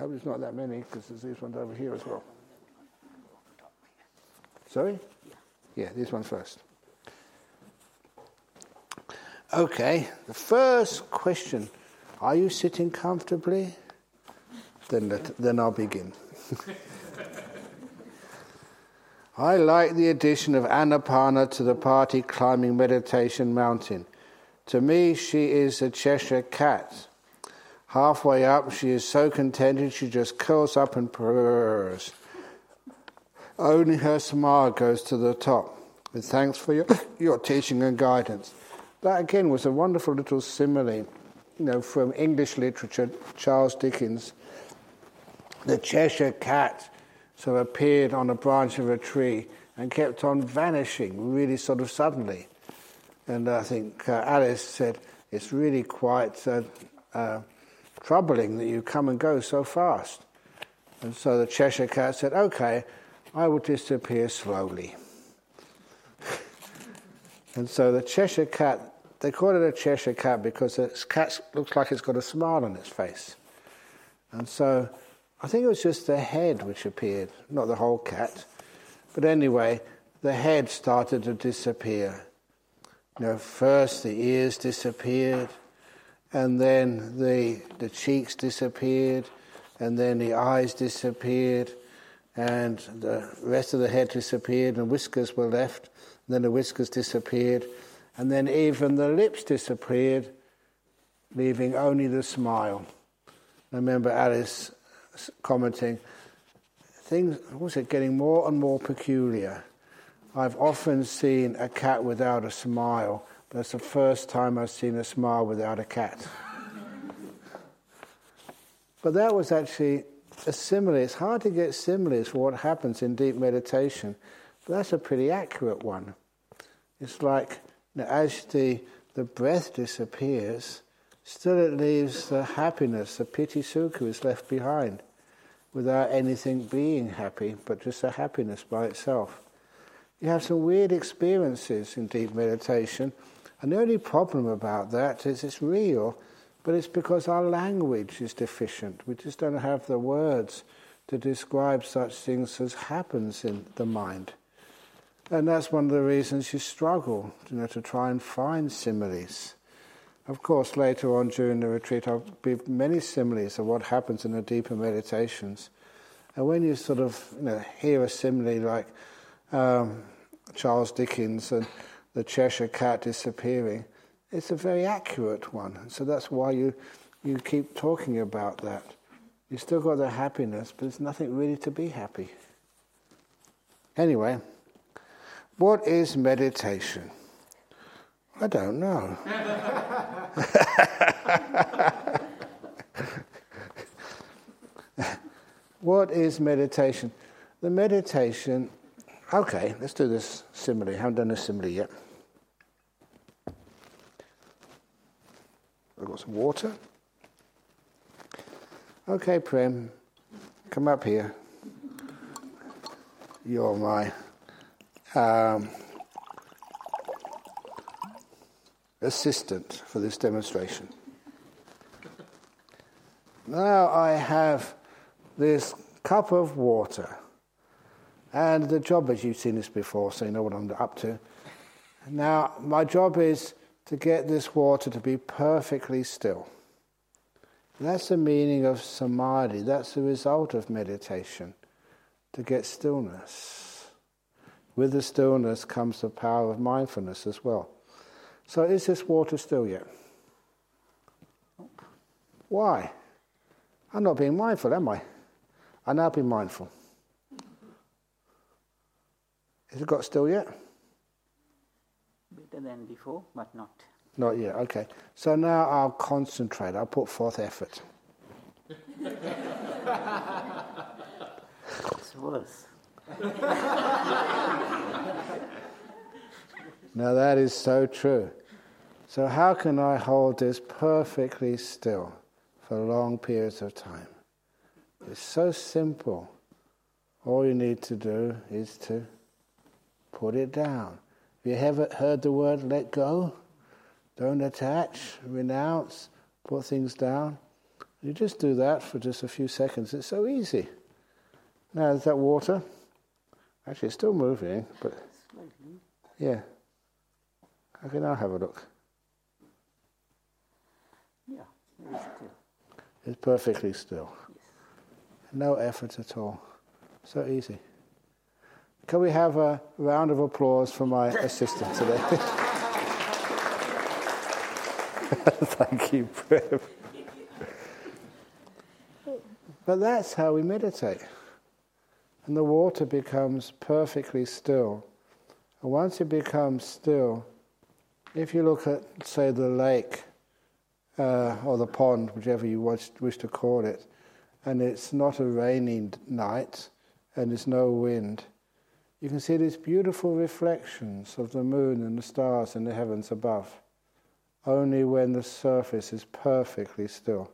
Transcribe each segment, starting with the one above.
hope there's not that many because there's these ones over here as well. Sorry? Yeah, this one first. Okay, the first question Are you sitting comfortably? Then, let, then I'll begin. I like the addition of Anapana to the party climbing meditation mountain. To me, she is a Cheshire cat. Halfway up, she is so contented she just curls up and purrs. Only her smile goes to the top. With thanks for your, your teaching and guidance. That again was a wonderful little simile, you know, from English literature, Charles Dickens. The Cheshire cat sort of appeared on a branch of a tree and kept on vanishing really sort of suddenly. And I think uh, Alice said, it's really quite uh, uh, troubling that you come and go so fast. And so the Cheshire cat said, okay, I will disappear slowly. and so the Cheshire cat they call it a Cheshire cat because the cat looks like it's got a smile on its face. And so I think it was just the head which appeared, not the whole cat. But anyway, the head started to disappear. You know, first the ears disappeared, and then the, the cheeks disappeared, and then the eyes disappeared, and the rest of the head disappeared, and whiskers were left, and then the whiskers disappeared, and then even the lips disappeared, leaving only the smile. I remember Alice commenting, things was it getting more and more peculiar. I've often seen a cat without a smile, that's the first time I've seen a smile without a cat. but that was actually a simile. It's hard to get similes for what happens in deep meditation, but that's a pretty accurate one. It's like now, as the, the breath disappears, still it leaves the happiness, the piti sukha is left behind, without anything being happy, but just a happiness by itself. You have some weird experiences in deep meditation, and the only problem about that is it's real, but it's because our language is deficient. We just don't have the words to describe such things as happens in the mind. And that's one of the reasons you struggle, you know, to try and find similes. Of course, later on during the retreat, I'll give many similes of what happens in the deeper meditations. And when you sort of you know, hear a simile like um, Charles Dickens and the Cheshire Cat disappearing, it's a very accurate one. So that's why you, you keep talking about that. You still got the happiness, but there's nothing really to be happy. Anyway. What is meditation? I don't know. what is meditation? The meditation, okay, let's do this simile. I haven't done a simile yet. I've got some water. Okay, Prem, come up here. You're my um, assistant for this demonstration. Now I have this cup of water, and the job, as you've seen this before, so you know what I'm up to. Now, my job is to get this water to be perfectly still. That's the meaning of samadhi, that's the result of meditation, to get stillness. With the stillness comes the power of mindfulness as well. So, is this water still yet? Why? I'm not being mindful, am I? I now be mindful. Has it got still yet? Better than before, but not. Not yet, okay. So now I'll concentrate, I'll put forth effort. it's worse. now that is so true. So, how can I hold this perfectly still for long periods of time? It's so simple. All you need to do is to put it down. Have you ever heard the word let go? Don't attach, renounce, put things down. You just do that for just a few seconds. It's so easy. Now, is that water? Actually, it's still moving, but yeah. Okay, now have a look. Yeah, very still. It's perfectly still. Yes. No effort at all. So easy. Can we have a round of applause for my assistant today? Thank you. But that's how we meditate. And the water becomes perfectly still. And once it becomes still, if you look at, say, the lake uh, or the pond, whichever you wish, wish to call it, and it's not a rainy night and there's no wind, you can see these beautiful reflections of the moon and the stars in the heavens above, only when the surface is perfectly still.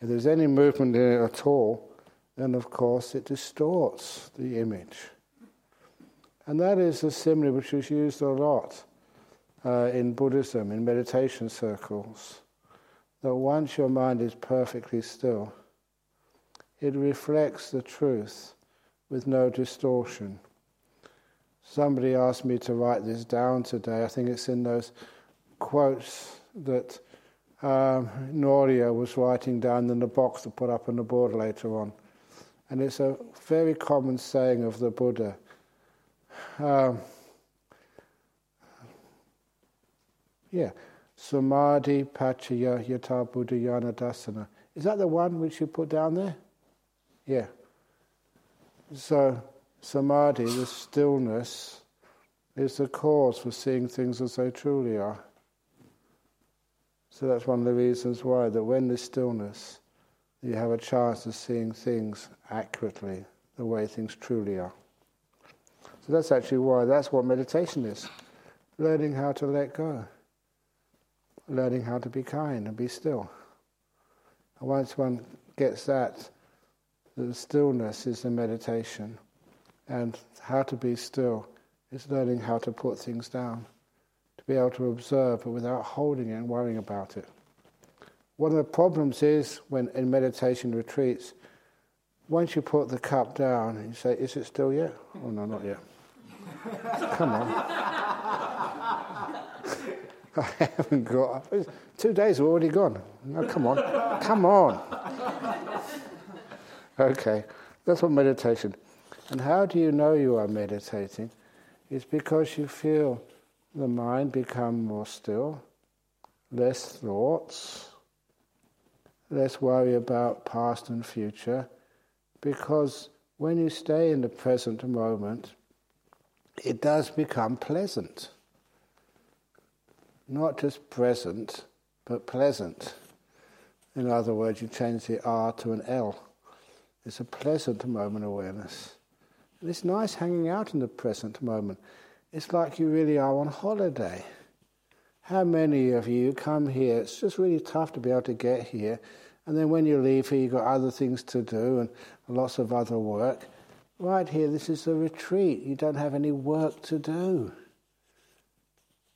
If there's any movement in it at all, then of course it distorts the image. And that is a simile which is used a lot uh, in Buddhism, in meditation circles, that once your mind is perfectly still, it reflects the truth with no distortion. Somebody asked me to write this down today. I think it's in those quotes that um, Noria was writing down in the box to put up on the board later on. And it's a very common saying of the Buddha. Um, yeah, Samadhi Pachaya Yata Buddhayana Dasana. Is that the one which you put down there? Yeah. So, Samadhi, the stillness, is the cause for seeing things as they truly are. So that's one of the reasons why that when there's stillness, you have a chance of seeing things accurately, the way things truly are. So that's actually why that's what meditation is. Learning how to let go. Learning how to be kind and be still. And once one gets that, the stillness is the meditation. And how to be still is learning how to put things down to be able to observe, but without holding it and worrying about it. One of the problems is when in meditation retreats, once you put the cup down you say, Is it still yet? Oh, no, not yet. Come on. I haven't got. Two days are already gone. No, come on. Come on. Okay, that's what meditation. And how do you know you are meditating? It's because you feel the mind become more still, less thoughts, less worry about past and future, because when you stay in the present moment, it does become pleasant. Not just present, but pleasant. In other words, you change the R to an L. It's a pleasant moment awareness. It's nice hanging out in the present moment it's like you really are on holiday. How many of you come here? It's just really tough to be able to get here. And then when you leave here, you've got other things to do and lots of other work. Right here, this is a retreat. You don't have any work to do.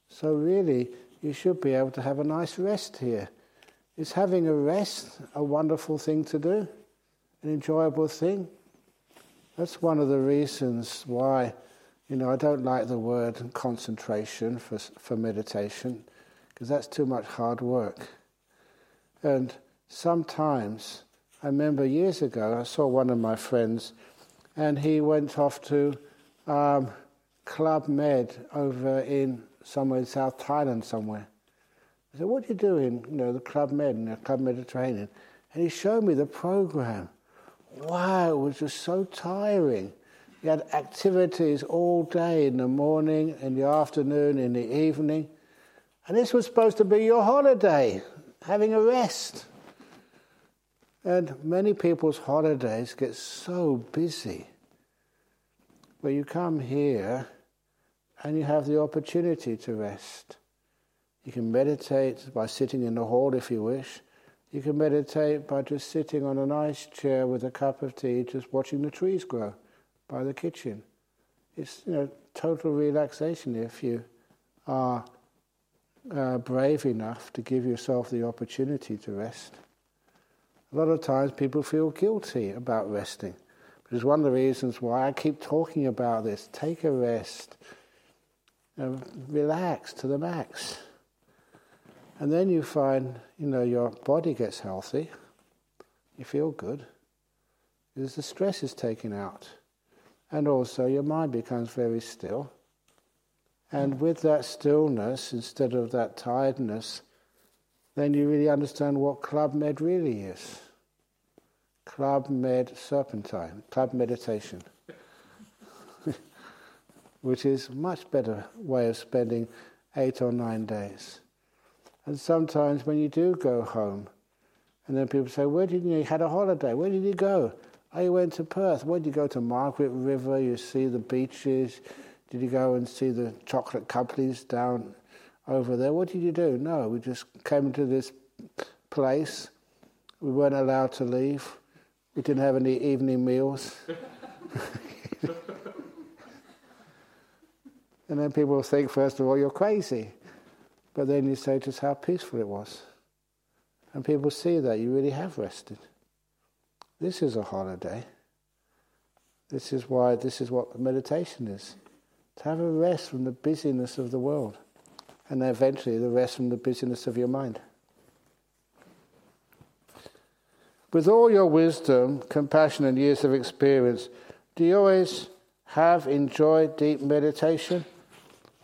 So, really, you should be able to have a nice rest here. Is having a rest a wonderful thing to do? An enjoyable thing? That's one of the reasons why you know, I don't like the word concentration for, for meditation because that's too much hard work. And sometimes, I remember years ago, I saw one of my friends and he went off to um, Club Med over in somewhere in South Thailand somewhere. I said, what are you doing? You know, the Club Med, you know, Club Mediterranean. And he showed me the program. Wow, it was just so tiring. You had activities all day in the morning, in the afternoon, in the evening. And this was supposed to be your holiday, having a rest. And many people's holidays get so busy. But you come here and you have the opportunity to rest. You can meditate by sitting in the hall if you wish. You can meditate by just sitting on a nice chair with a cup of tea, just watching the trees grow by the kitchen. It's you know total relaxation if you are uh, brave enough to give yourself the opportunity to rest. A lot of times people feel guilty about resting. Which is one of the reasons why I keep talking about this. Take a rest. You know, relax to the max. And then you find, you know, your body gets healthy. You feel good. Because the stress is taken out. And also your mind becomes very still. And with that stillness, instead of that tiredness, then you really understand what Club Med really is. Club Med Serpentine, Club Meditation, which is much better way of spending eight or nine days. And sometimes when you do go home, and then people say, Where did you, you had a holiday? Where did you go? Oh, you went to Perth. Where did you go to Margaret River? You see the beaches. Did you go and see the chocolate companies down over there? What did you do? No, we just came to this place. We weren't allowed to leave. We didn't have any evening meals. and then people think, first of all, you're crazy. But then you say just how peaceful it was. And people see that you really have rested. This is a holiday. This is why this is what meditation is. To have a rest from the busyness of the world. And eventually the rest from the busyness of your mind. With all your wisdom, compassion, and years of experience, do you always have enjoyed deep meditation?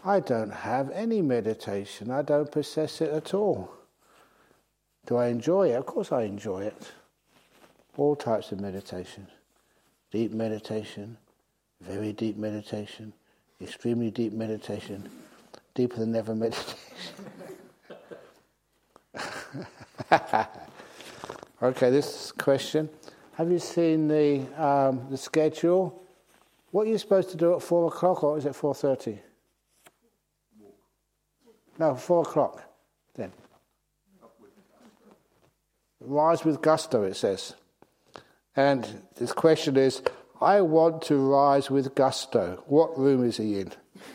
I don't have any meditation. I don't possess it at all. Do I enjoy it? Of course I enjoy it. All types of meditation. Deep meditation, very deep meditation, extremely deep meditation, deeper than ever meditation. okay, this question. Have you seen the, um, the schedule? What are you supposed to do at 4 o'clock or is it 4.30? No, 4 o'clock then. Rise with gusto, it says. And this question is I want to rise with gusto. What room is he in?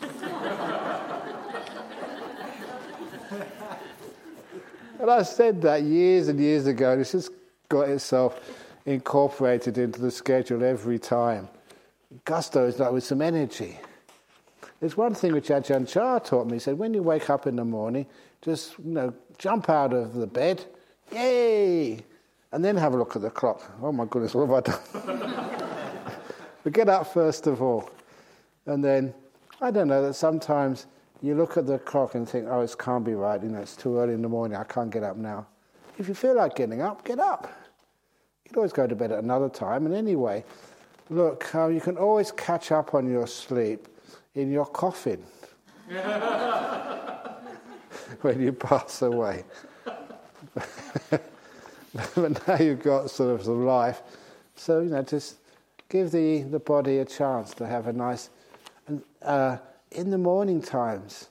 and I said that years and years ago, and it's just got itself incorporated into the schedule every time. Gusto is like with some energy. There's one thing which Ajahn Chah taught me. He said, when you wake up in the morning, just you know, jump out of the bed, yay, and then have a look at the clock. Oh my goodness, what have I done? but get up first of all. And then, I don't know, that sometimes you look at the clock and think, oh, it can't be right, you know, it's too early in the morning, I can't get up now. If you feel like getting up, get up. You can always go to bed at another time. And anyway, look, uh, you can always catch up on your sleep in your coffin when you pass away. but now you've got sort of some life. So, you know, just give the, the body a chance to have a nice. And uh, in the morning times,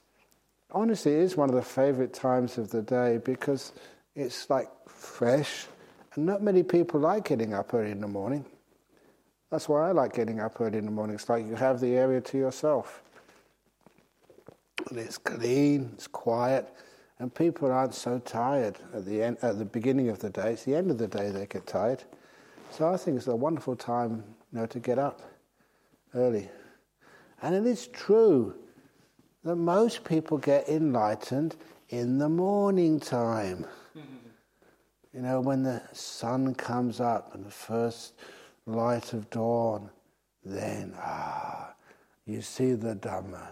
honestly, it is one of the favorite times of the day because it's like fresh, and not many people like getting up early in the morning. That's why I like getting up early in the morning. It's like you have the area to yourself. And it's clean, it's quiet, and people aren't so tired at the end, at the beginning of the day. It's the end of the day they get tired. So I think it's a wonderful time, you know, to get up early. And it is true that most people get enlightened in the morning time. you know, when the sun comes up and the first light of dawn, then, ah, you see the Dhamma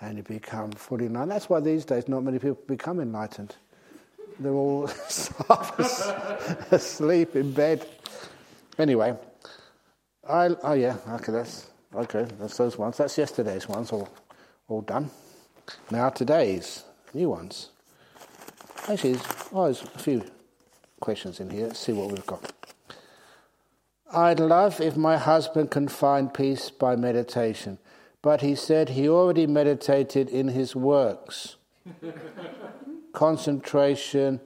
and you become fully enlightened. That's why these days not many people become enlightened. They're all asleep in bed. Anyway, I, oh yeah, okay, that's, okay, that's those ones. That's yesterday's ones, all, all done. Now today's new ones. Actually, oh, there's a few questions in here. Let's see what we've got. I'd love if my husband can find peace by meditation, but he said he already meditated in his works. concentration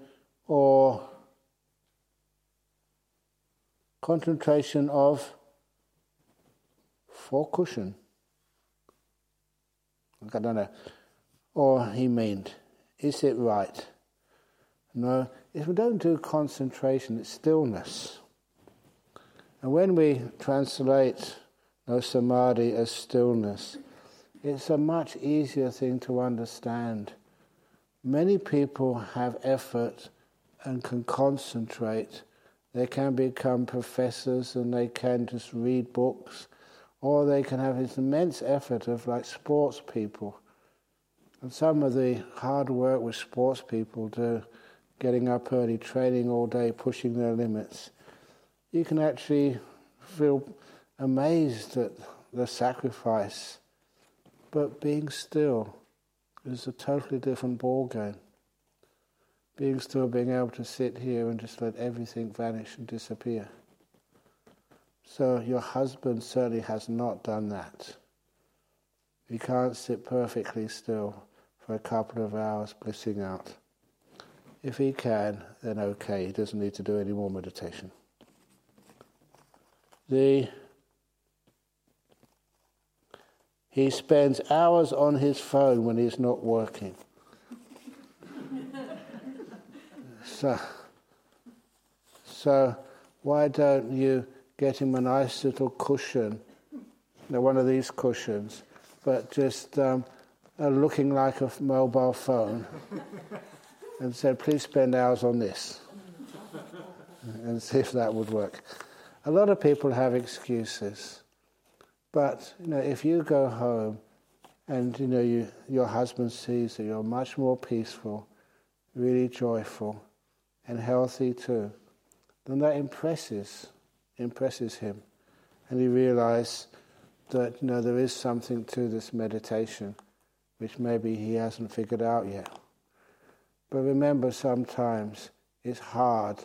or concentration of for cushion. I don't know. Or he meant, is it right? No, if we don't do concentration, it's stillness. And when we translate no samadhi as stillness, it's a much easier thing to understand. Many people have effort and can concentrate. They can become professors and they can just read books, or they can have this immense effort of like sports people. And some of the hard work which sports people do, getting up early, training all day, pushing their limits, you can actually feel amazed at the sacrifice. But being still is a totally different ball game. Being still, being able to sit here and just let everything vanish and disappear. So your husband certainly has not done that. He can't sit perfectly still for a couple of hours blissing out. If he can, then okay, he doesn't need to do any more meditation. The he spends hours on his phone when he's not working. so, so why don't you get him a nice little cushion, one of these cushions, but just um, looking like a mobile phone, and said, please spend hours on this, and see if that would work. A lot of people have excuses. But you know, if you go home and you know you, your husband sees that you're much more peaceful, really joyful, and healthy too, then that impresses impresses him, and he realizes that you know there is something to this meditation, which maybe he hasn't figured out yet. But remember, sometimes it's hard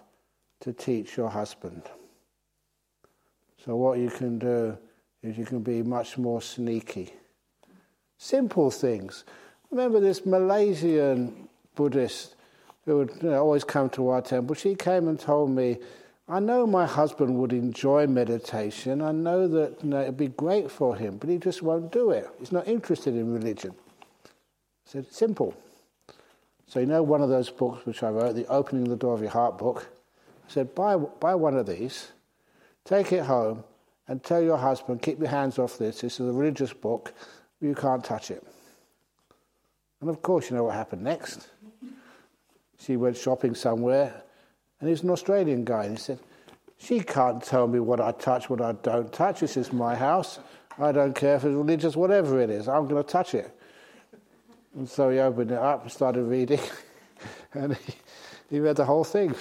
to teach your husband. So what you can do is you can be much more sneaky. Simple things. Remember this Malaysian Buddhist who would you know, always come to our temple? She came and told me, I know my husband would enjoy meditation. I know that you know, it'd be great for him, but he just won't do it. He's not interested in religion. I said, simple. So you know one of those books which I wrote, the Opening the Door of Your Heart book? I said, buy, buy one of these, take it home, and tell your husband, keep your hands off this. This is a religious book. You can't touch it. And of course, you know what happened next. She went shopping somewhere, and he's an Australian guy. And he said, She can't tell me what I touch, what I don't touch. This is my house. I don't care if it's religious, whatever it is. I'm going to touch it. And so he opened it up and started reading, and he, he read the whole thing.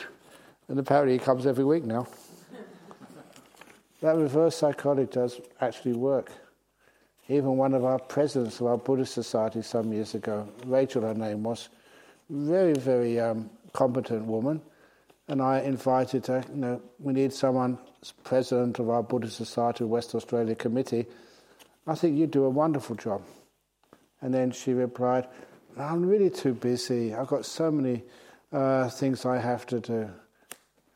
And apparently, he comes every week now. That reverse psychology does actually work. Even one of our presidents of our Buddhist society some years ago, Rachel, her name was, very, very um, competent woman, and I invited her. You know, we need someone president of our Buddhist Society West Australia committee. I think you do a wonderful job. And then she replied, I'm really too busy. I've got so many uh, things I have to do.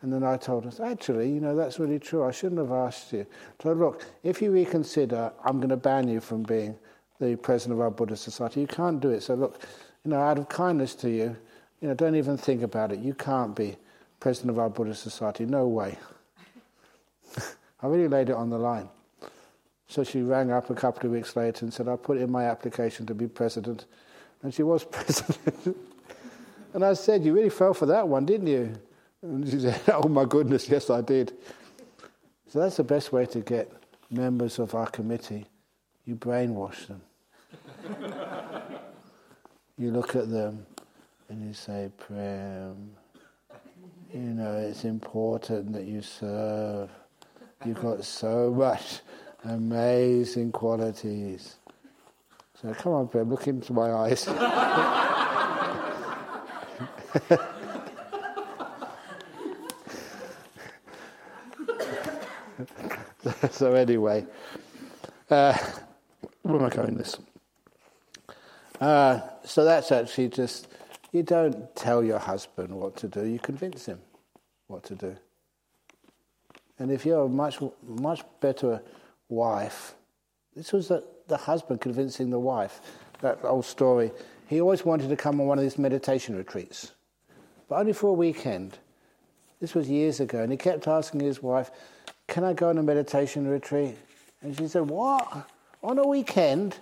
And then I told her, actually, you know, that's really true. I shouldn't have asked you. So, look, if you reconsider, I'm going to ban you from being the president of our Buddhist society. You can't do it. So, look, you know, out of kindness to you, you know, don't even think about it. You can't be president of our Buddhist society. No way. I really laid it on the line. So she rang up a couple of weeks later and said, I put in my application to be president. And she was president. and I said, You really fell for that one, didn't you? And she said, Oh my goodness, yes, I did. So that's the best way to get members of our committee. You brainwash them. you look at them and you say, Prem, you know, it's important that you serve. You've got so much amazing qualities. So come on, Prem, look into my eyes. so anyway, uh, where am I going this? Uh, so that's actually just, you don't tell your husband what to do, you convince him what to do. And if you're a much, much better wife, this was the, the husband convincing the wife, that old story. He always wanted to come on one of these meditation retreats. but only for a weekend. This was years ago, and he kept asking his wife, Can I go on a meditation retreat? And she said, What? On a weekend?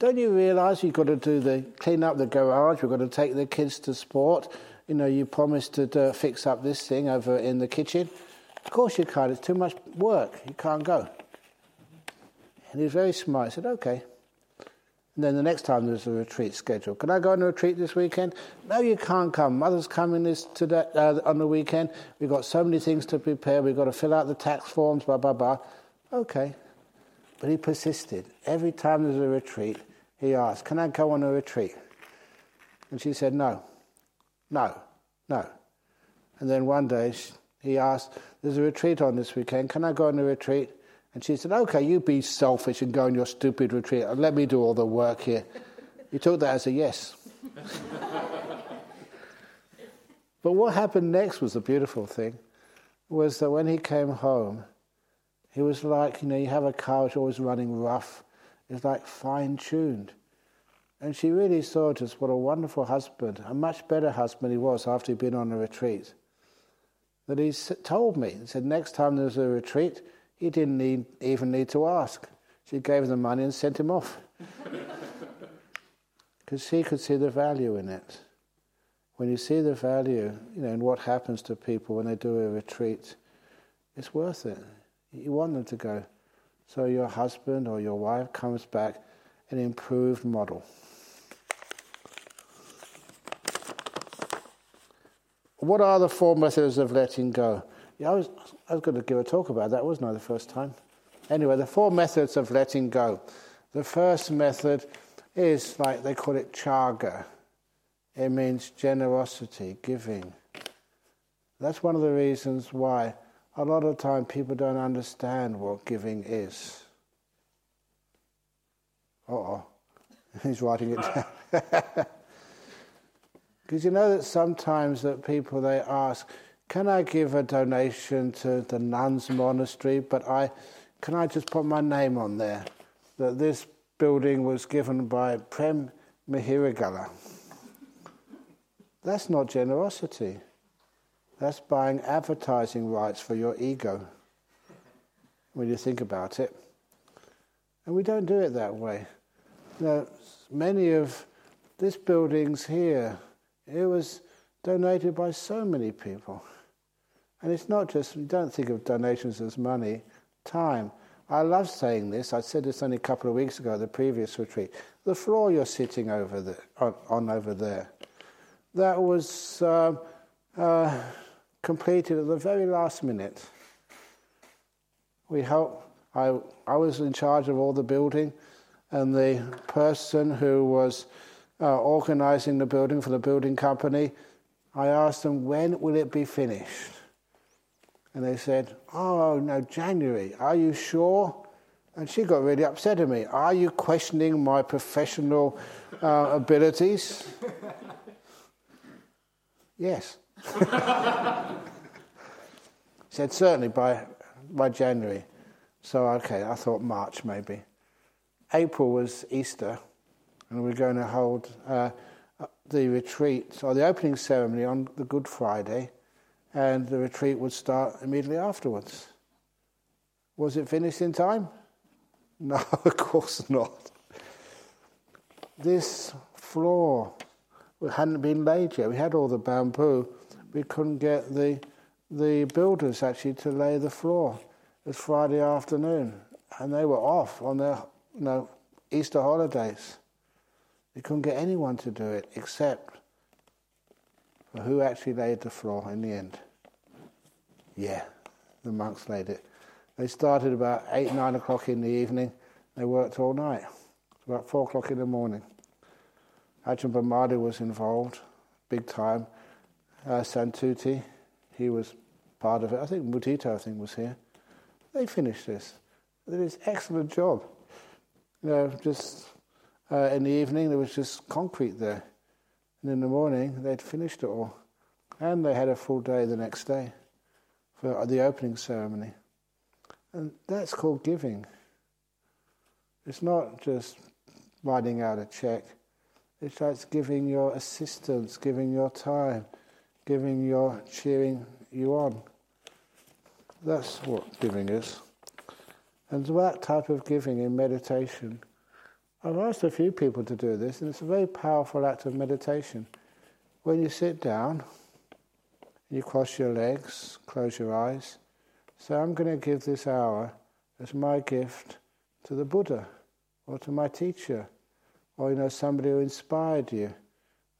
Don't you realize you've got to do the clean up the garage, we've got to take the kids to sport, you know, you promised to uh, fix up this thing over in the kitchen. Of course you can't, it's too much work, you can't go. And he was very smart. He said, Okay. And then the next time there's a retreat scheduled. Can I go on a retreat this weekend? No, you can't come. Mother's coming this today, uh, on the weekend. We've got so many things to prepare. We've got to fill out the tax forms, blah, blah, blah. Okay. But he persisted. Every time there's a retreat, he asked, Can I go on a retreat? And she said, No, no, no. And then one day he asked, There's a retreat on this weekend. Can I go on a retreat? And she said, Okay, you be selfish and go on your stupid retreat. And let me do all the work here. He took that as a yes. but what happened next was the beautiful thing, was that when he came home, he was like, you know, you have a car which always running rough. It's like fine tuned. And she really saw just what a wonderful husband, a much better husband he was after he'd been on a retreat. That he told me, he said, next time there's a retreat, he didn't need, even need to ask. She gave him the money and sent him off. Because she could see the value in it. When you see the value, you know, in what happens to people when they do a retreat, it's worth it. You want them to go. So your husband or your wife comes back an improved model. What are the four methods of letting go? Yeah, I was, I was going to give a talk about that, wasn't I, the first time? Anyway, the four methods of letting go. The first method is like they call it chaga. It means generosity, giving. That's one of the reasons why a lot of time people don't understand what giving is. oh, he's writing it down. Because you know that sometimes that people they ask, can I give a donation to the nuns monastery? But I, can I just put my name on there that this building was given by Prem Mihiragala? That's not generosity. That's buying advertising rights for your ego. When you think about it, and we don't do it that way. Now, many of this buildings here, it was donated by so many people. And it's not just, you don't think of donations as money, time. I love saying this. I said this only a couple of weeks ago at the previous retreat. The floor you're sitting over on, on over there, that was uh, uh, completed at the very last minute. We helped, I, I was in charge of all the building, and the person who was uh, organizing the building for the building company, I asked them, when will it be finished? And they said, Oh, no, January. Are you sure? And she got really upset at me. Are you questioning my professional uh, abilities? yes. said, Certainly by, by January. So, okay, I thought March maybe. April was Easter, and we we're going to hold uh, the retreat, or the opening ceremony on the Good Friday and the retreat would start immediately afterwards. Was it finished in time? No, of course not. This floor hadn't been laid yet. We had all the bamboo. We couldn't get the the builders actually to lay the floor. It was Friday afternoon, and they were off on their you know, Easter holidays. We couldn't get anyone to do it except for who actually laid the floor in the end. Yeah, the monks laid it. They started about 8, 9 o'clock in the evening. They worked all night. About 4 o'clock in the morning. Ajahn Brahmali was involved, big time. Uh, Santuti, he was part of it. I think Mudita, I think, was here. They finished this. They did an excellent job. You know, just uh, in the evening, there was just concrete there. And in the morning, they'd finished it all. And they had a full day the next day for the opening ceremony. And that's called giving. It's not just writing out a check. It's like giving your assistance, giving your time, giving your cheering you on. That's what giving is. And that type of giving in meditation, I've asked a few people to do this, and it's a very powerful act of meditation. When you sit down, you cross your legs, close your eyes. So I'm going to give this hour as my gift to the Buddha or to my teacher or you know somebody who inspired you.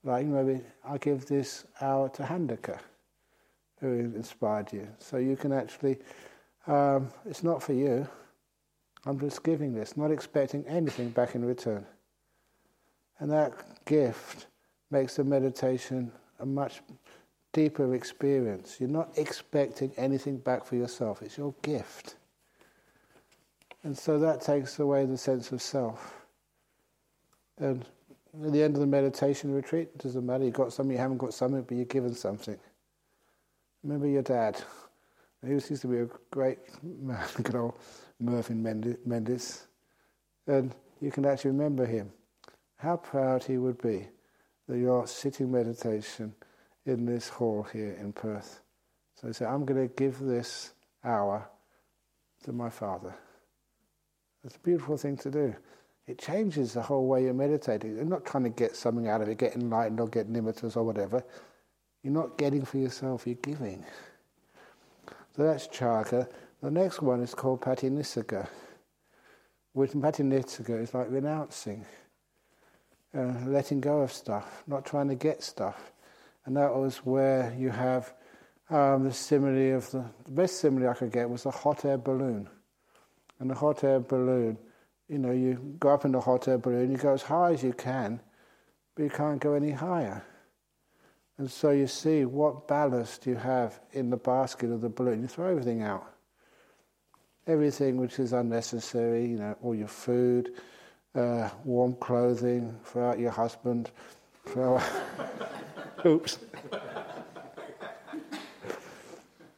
Like maybe I give this hour to Handaka who inspired you. So you can actually, um, it's not for you. I'm just giving this, not expecting anything back in return. And that gift makes the meditation a much deeper experience. You're not expecting anything back for yourself, it's your gift. And so that takes away the sense of self. And at the end of the meditation retreat, it doesn't matter, you got something, you haven't got something, but you're given something. Remember your dad. He used to be a great man, good old Mervyn Mendes. And you can actually remember him. How proud he would be that you're sitting meditation in this hall here in Perth. So he said, I'm going to give this hour to my father. It's a beautiful thing to do. It changes the whole way you're meditating. You're not trying to get something out of it, get enlightened or get nimittas or whatever. You're not getting for yourself, you're giving. So that's charka. The next one is called Patinissagga. Which Patinissagga is like renouncing, uh, letting go of stuff, not trying to get stuff. And that was where you have um, the simile of the, the best simile I could get was a hot air balloon. And the hot air balloon, you know, you go up in the hot air balloon, you go as high as you can, but you can't go any higher. And so you see what ballast you have in the basket of the balloon. You throw everything out. Everything which is unnecessary, you know, all your food, uh, warm clothing, throw out your husband, throw out Oops.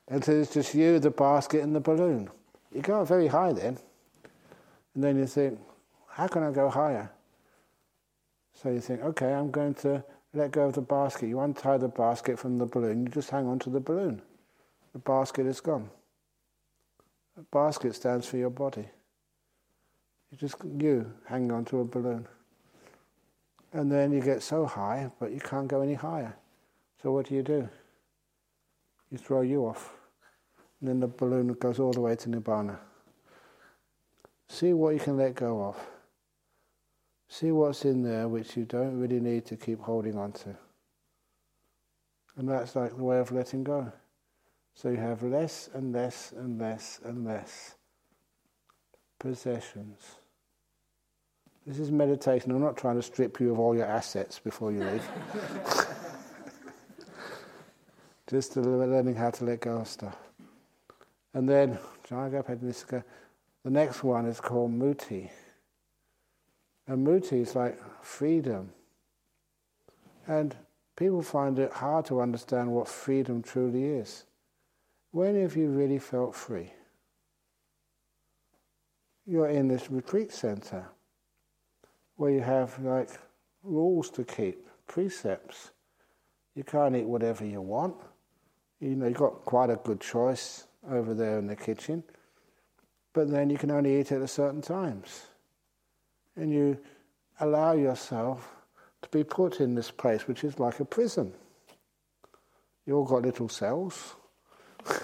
and so it's just you, the basket, and the balloon. You go up very high then, and then you think, how can I go higher? So you think, okay, I'm going to let go of the basket. You untie the basket from the balloon, you just hang on to the balloon. The basket is gone. The basket stands for your body. You just you hang on to a balloon. And then you get so high, but you can't go any higher. So what do you do? You throw you off. And then the balloon goes all the way to Nibbana. See what you can let go of. See what's in there which you don't really need to keep holding on to. And that's like the way of letting go. So you have less and less and less and less possessions. This is meditation. I'm not trying to strip you of all your assets before you leave. Just learning how to let go of stuff. And then, the next one is called mutti. And mutti is like freedom. And people find it hard to understand what freedom truly is. When have you really felt free? You're in this retreat center where you have like rules to keep, precepts. You can't eat whatever you want. You know, you've got quite a good choice over there in the kitchen, but then you can only eat at certain times. And you allow yourself to be put in this place, which is like a prison. You all got little cells.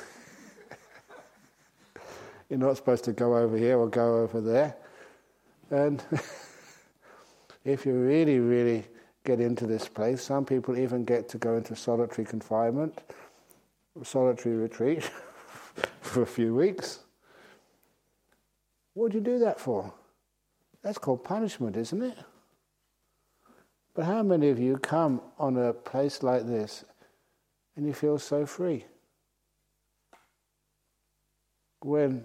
You're not supposed to go over here or go over there. And if you really, really get into this place, some people even get to go into solitary confinement, solitary retreat for a few weeks. What do you do that for? That's called punishment, isn't it? But how many of you come on a place like this and you feel so free? When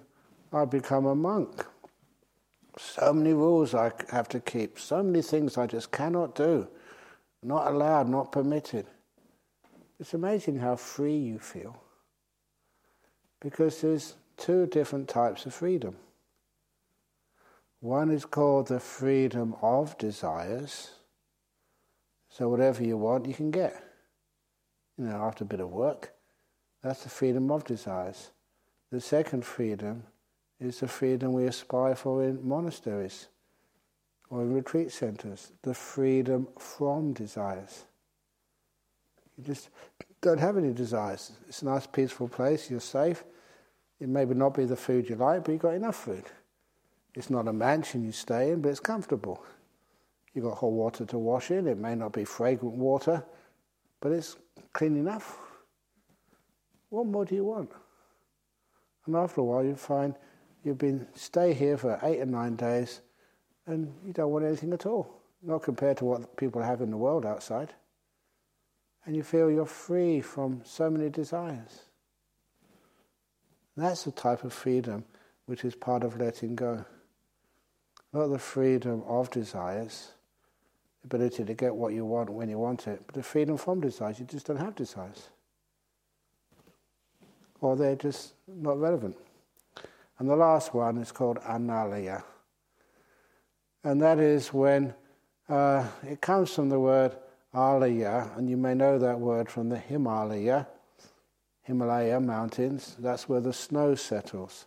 I become a monk, so many rules I have to keep, so many things I just cannot do, not allowed, not permitted. It's amazing how free you feel. Because there's two different types of freedom. One is called the freedom of desires. So whatever you want, you can get. you know, after a bit of work. That's the freedom of desires. The second freedom is the freedom we aspire for in monasteries or in retreat centers, the freedom from desires. You just don't have any desires. It's a nice, peaceful place, you're safe. It may not be the food you like, but you've got enough food. It's not a mansion you stay in, but it's comfortable. You've got hot water to wash in. It may not be fragrant water, but it's clean enough. What more do you want? And after a while, you find you've been stay here for eight or nine days, and you don't want anything at all, not compared to what people have in the world outside. And you feel you're free from so many desires. That's the type of freedom which is part of letting go. Not the freedom of desires, the ability to get what you want when you want it, but the freedom from desires. You just don't have desires. Or they're just not relevant. And the last one is called analaya. And that is when uh, it comes from the word alaya, and you may know that word from the Himalaya, Himalaya mountains. That's where the snow settles.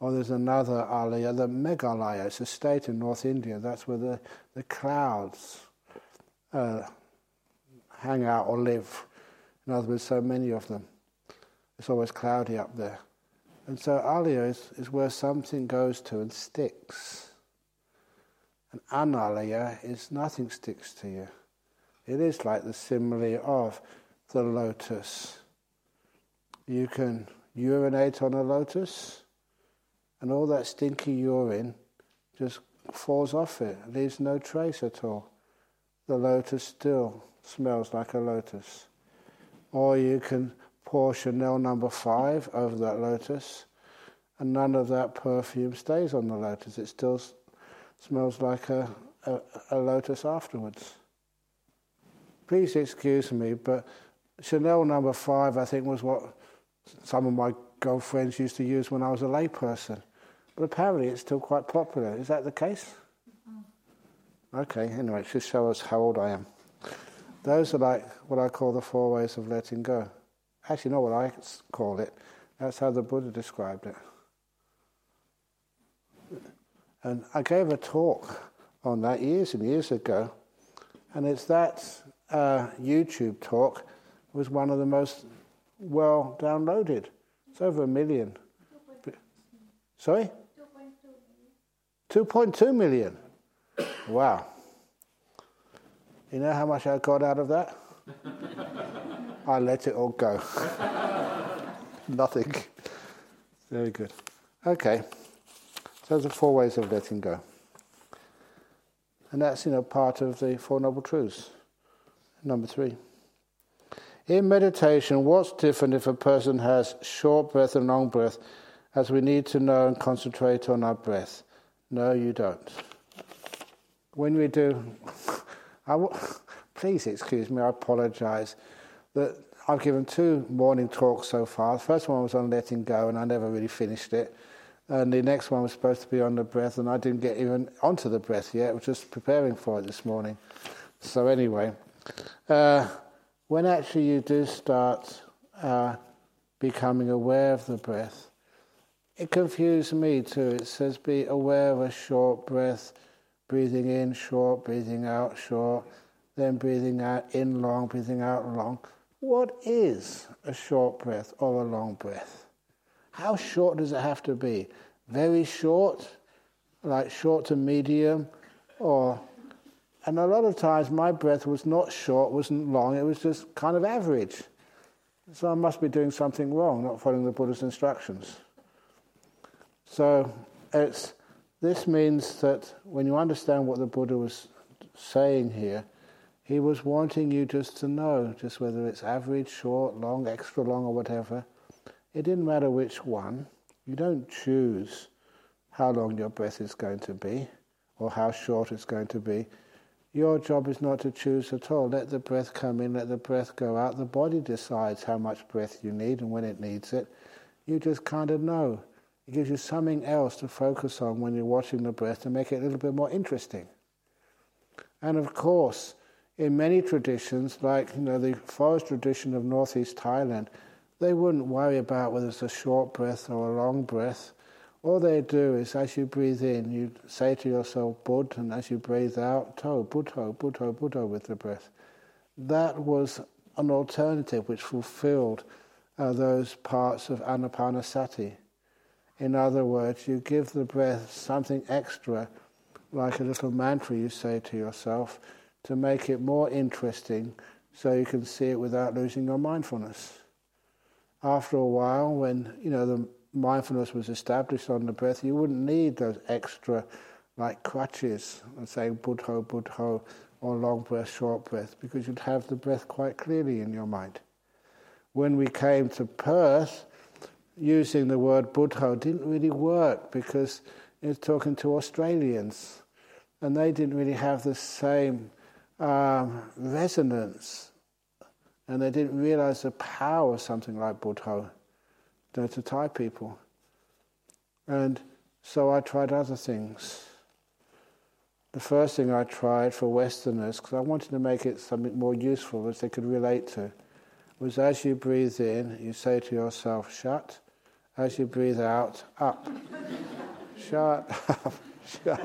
Or there's another alaya, the Meghalaya. It's a state in North India. That's where the, the clouds uh, hang out or live. In other words, so many of them. It's always cloudy up there. And so alaya is, is where something goes to and sticks. And analaya is nothing sticks to you. It is like the simile of the lotus. You can urinate on a lotus, and all that stinky urine just falls off it, leaves no trace at all. The lotus still smells like a lotus. Or you can pour Chanel number five over that lotus, and none of that perfume stays on the lotus. It still smells like a, a, a lotus afterwards. Please excuse me, but Chanel number five, I think, was what some of my girlfriends used to use when I was a layperson. But apparently it's still quite popular. Is that the case? Mm-hmm. Okay, anyway, it just show us how old I am. Those are like what I call the four ways of letting go. Actually, not what I call it. That's how the Buddha described it. And I gave a talk on that years and years ago, and it's that uh, YouTube talk was one of the most well downloaded. It's over a million. Sorry? 2.2 million. Wow. You know how much I got out of that? I let it all go. Nothing. Very good. Okay. So those are four ways of letting go. And that's, you know, part of the Four Noble Truths. Number three. In meditation, what's different if a person has short breath and long breath, as we need to know and concentrate on our breath? No, you don't. When we do, please excuse me, I apologize. That I've given two morning talks so far. The first one was on letting go, and I never really finished it. And the next one was supposed to be on the breath, and I didn't get even onto the breath yet. I was just preparing for it this morning. So, anyway, uh, when actually you do start uh, becoming aware of the breath, it confused me too. It says be aware of a short breath, breathing in short, breathing out short, then breathing out in long, breathing out long. What is a short breath or a long breath? How short does it have to be? Very short, like short to medium, or and a lot of times my breath was not short, wasn't long, it was just kind of average. So I must be doing something wrong, not following the Buddha's instructions. So it's, this means that when you understand what the Buddha was saying here, he was wanting you just to know, just whether it's average, short, long, extra long, or whatever. It didn't matter which one. You don't choose how long your breath is going to be or how short it's going to be. Your job is not to choose at all. Let the breath come in, let the breath go out. The body decides how much breath you need and when it needs it. You just kind of know. It gives you something else to focus on when you're watching the breath to make it a little bit more interesting. And of course, in many traditions, like you know the forest tradition of northeast Thailand, they wouldn't worry about whether it's a short breath or a long breath. All they do is, as you breathe in, you say to yourself "bud," and as you breathe out, "to," "buddho," "buddho," "buddho" with the breath. That was an alternative which fulfilled uh, those parts of anapanasati. In other words, you give the breath something extra, like a little mantra you say to yourself, to make it more interesting so you can see it without losing your mindfulness. After a while, when you know the mindfulness was established on the breath, you wouldn't need those extra like crutches and saying buddho, buddho, or long breath, short breath, because you'd have the breath quite clearly in your mind. When we came to Perth, using the word buddho didn't really work because it was talking to Australians, and they didn't really have the same um, resonance, and they didn't realize the power of something like buddho to Thai people. And so I tried other things. The first thing I tried for Westerners, because I wanted to make it something more useful that they could relate to, was as you breathe in, you say to yourself, shut. As you breathe out, up. shut up, shut.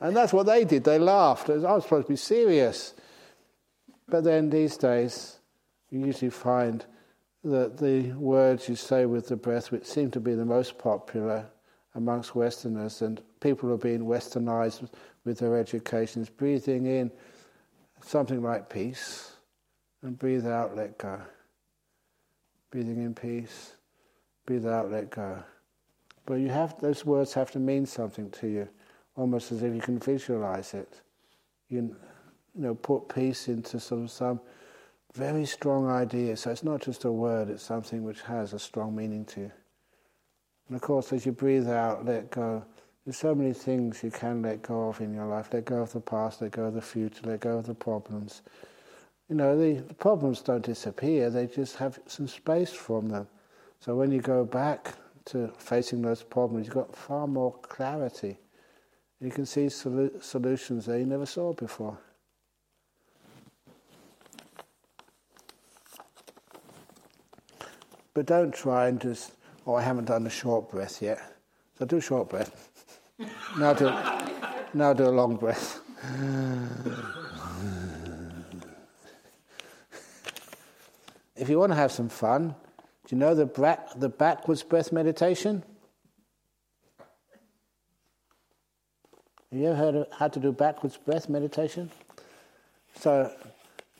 And that's what they did. They laughed. I was supposed to be serious. But then these days, you usually find that the words you say with the breath, which seem to be the most popular amongst Westerners, and people are being westernized with their educations, breathing in something like peace, and breathe out, let go. Breathing in peace, breathe out, let go. But you have those words have to mean something to you, almost as if you can visualize it. You, know, put peace into sort of some very strong idea. So it's not just a word; it's something which has a strong meaning to you. And of course, as you breathe out, let go. There's so many things you can let go of in your life. Let go of the past, let go of the future, let go of the problems. You know, the, the problems don't disappear, they just have some space from them. So when you go back to facing those problems, you've got far more clarity. You can see sol- solutions that you never saw before. But don't try and just Oh, I haven't done a short breath yet. So do a short breath. now do now do a long breath. if you want to have some fun, do you know the, bra- the backwards breath meditation? You ever heard of how to do backwards breath meditation? So,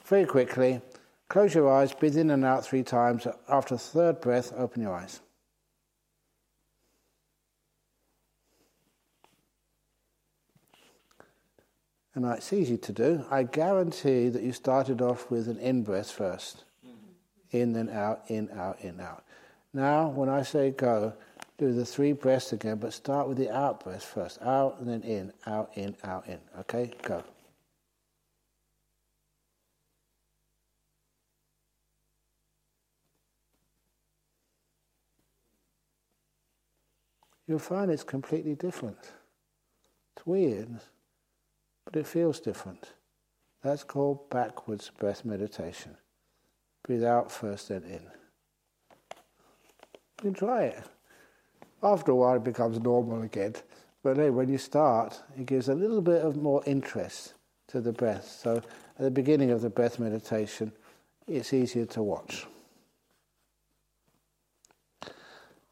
very quickly, close your eyes, breathe in and out three times. After the third breath, open your eyes. And it's easy to do. I guarantee that you started off with an in breath 1st mm-hmm. In, then out, in, out, in, out. Now, when I say go, do the three breaths again, but start with the out breath first. Out and then in, out, in, out, in. Okay, go. You'll find it's completely different. It's weird but it feels different. That's called backwards breath meditation. Breathe out first, then in. You can try it. After a while, it becomes normal again. But then when you start, it gives a little bit of more interest to the breath. So at the beginning of the breath meditation, it's easier to watch.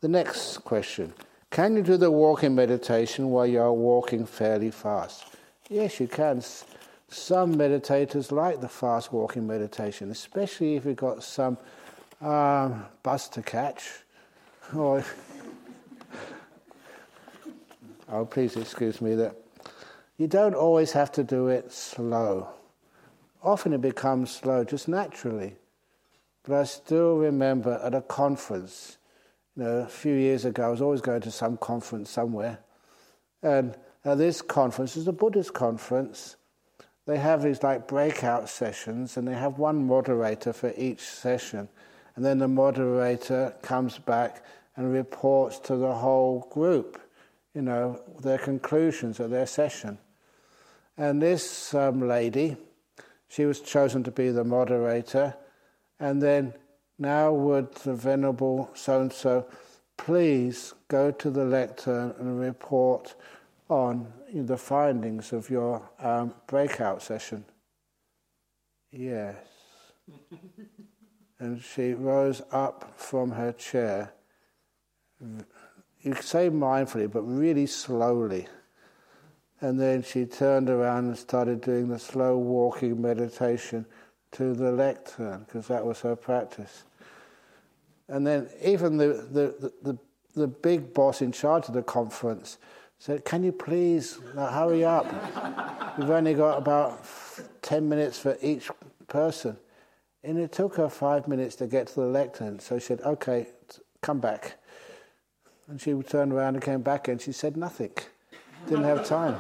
The next question Can you do the walking meditation while you are walking fairly fast? Yes, you can. Some meditators like the fast walking meditation, especially if you've got some um, bus to catch. Or, oh, please excuse me that you don't always have to do it slow. Often it becomes slow just naturally. But I still remember at a conference, you know, a few years ago, I was always going to some conference somewhere, and now, this conference is a Buddhist conference. They have these like breakout sessions, and they have one moderator for each session. And then the moderator comes back and reports to the whole group, you know, their conclusions of their session. And this um, lady, she was chosen to be the moderator. And then, now would the Venerable so and so please go to the lectern and report on the findings of your um, breakout session? Yes. and she rose up from her chair. You say mindfully, but really slowly. And then she turned around and started doing the slow walking meditation to the lectern, because that was her practice. And then even the, the, the, the, big boss in charge of the conference said, Can you please hurry up? We've only got about 10 minutes for each person. And it took her five minutes to get to the lectern. So she said, Okay, come back. And she turned around and came back and she said nothing. Didn't have time.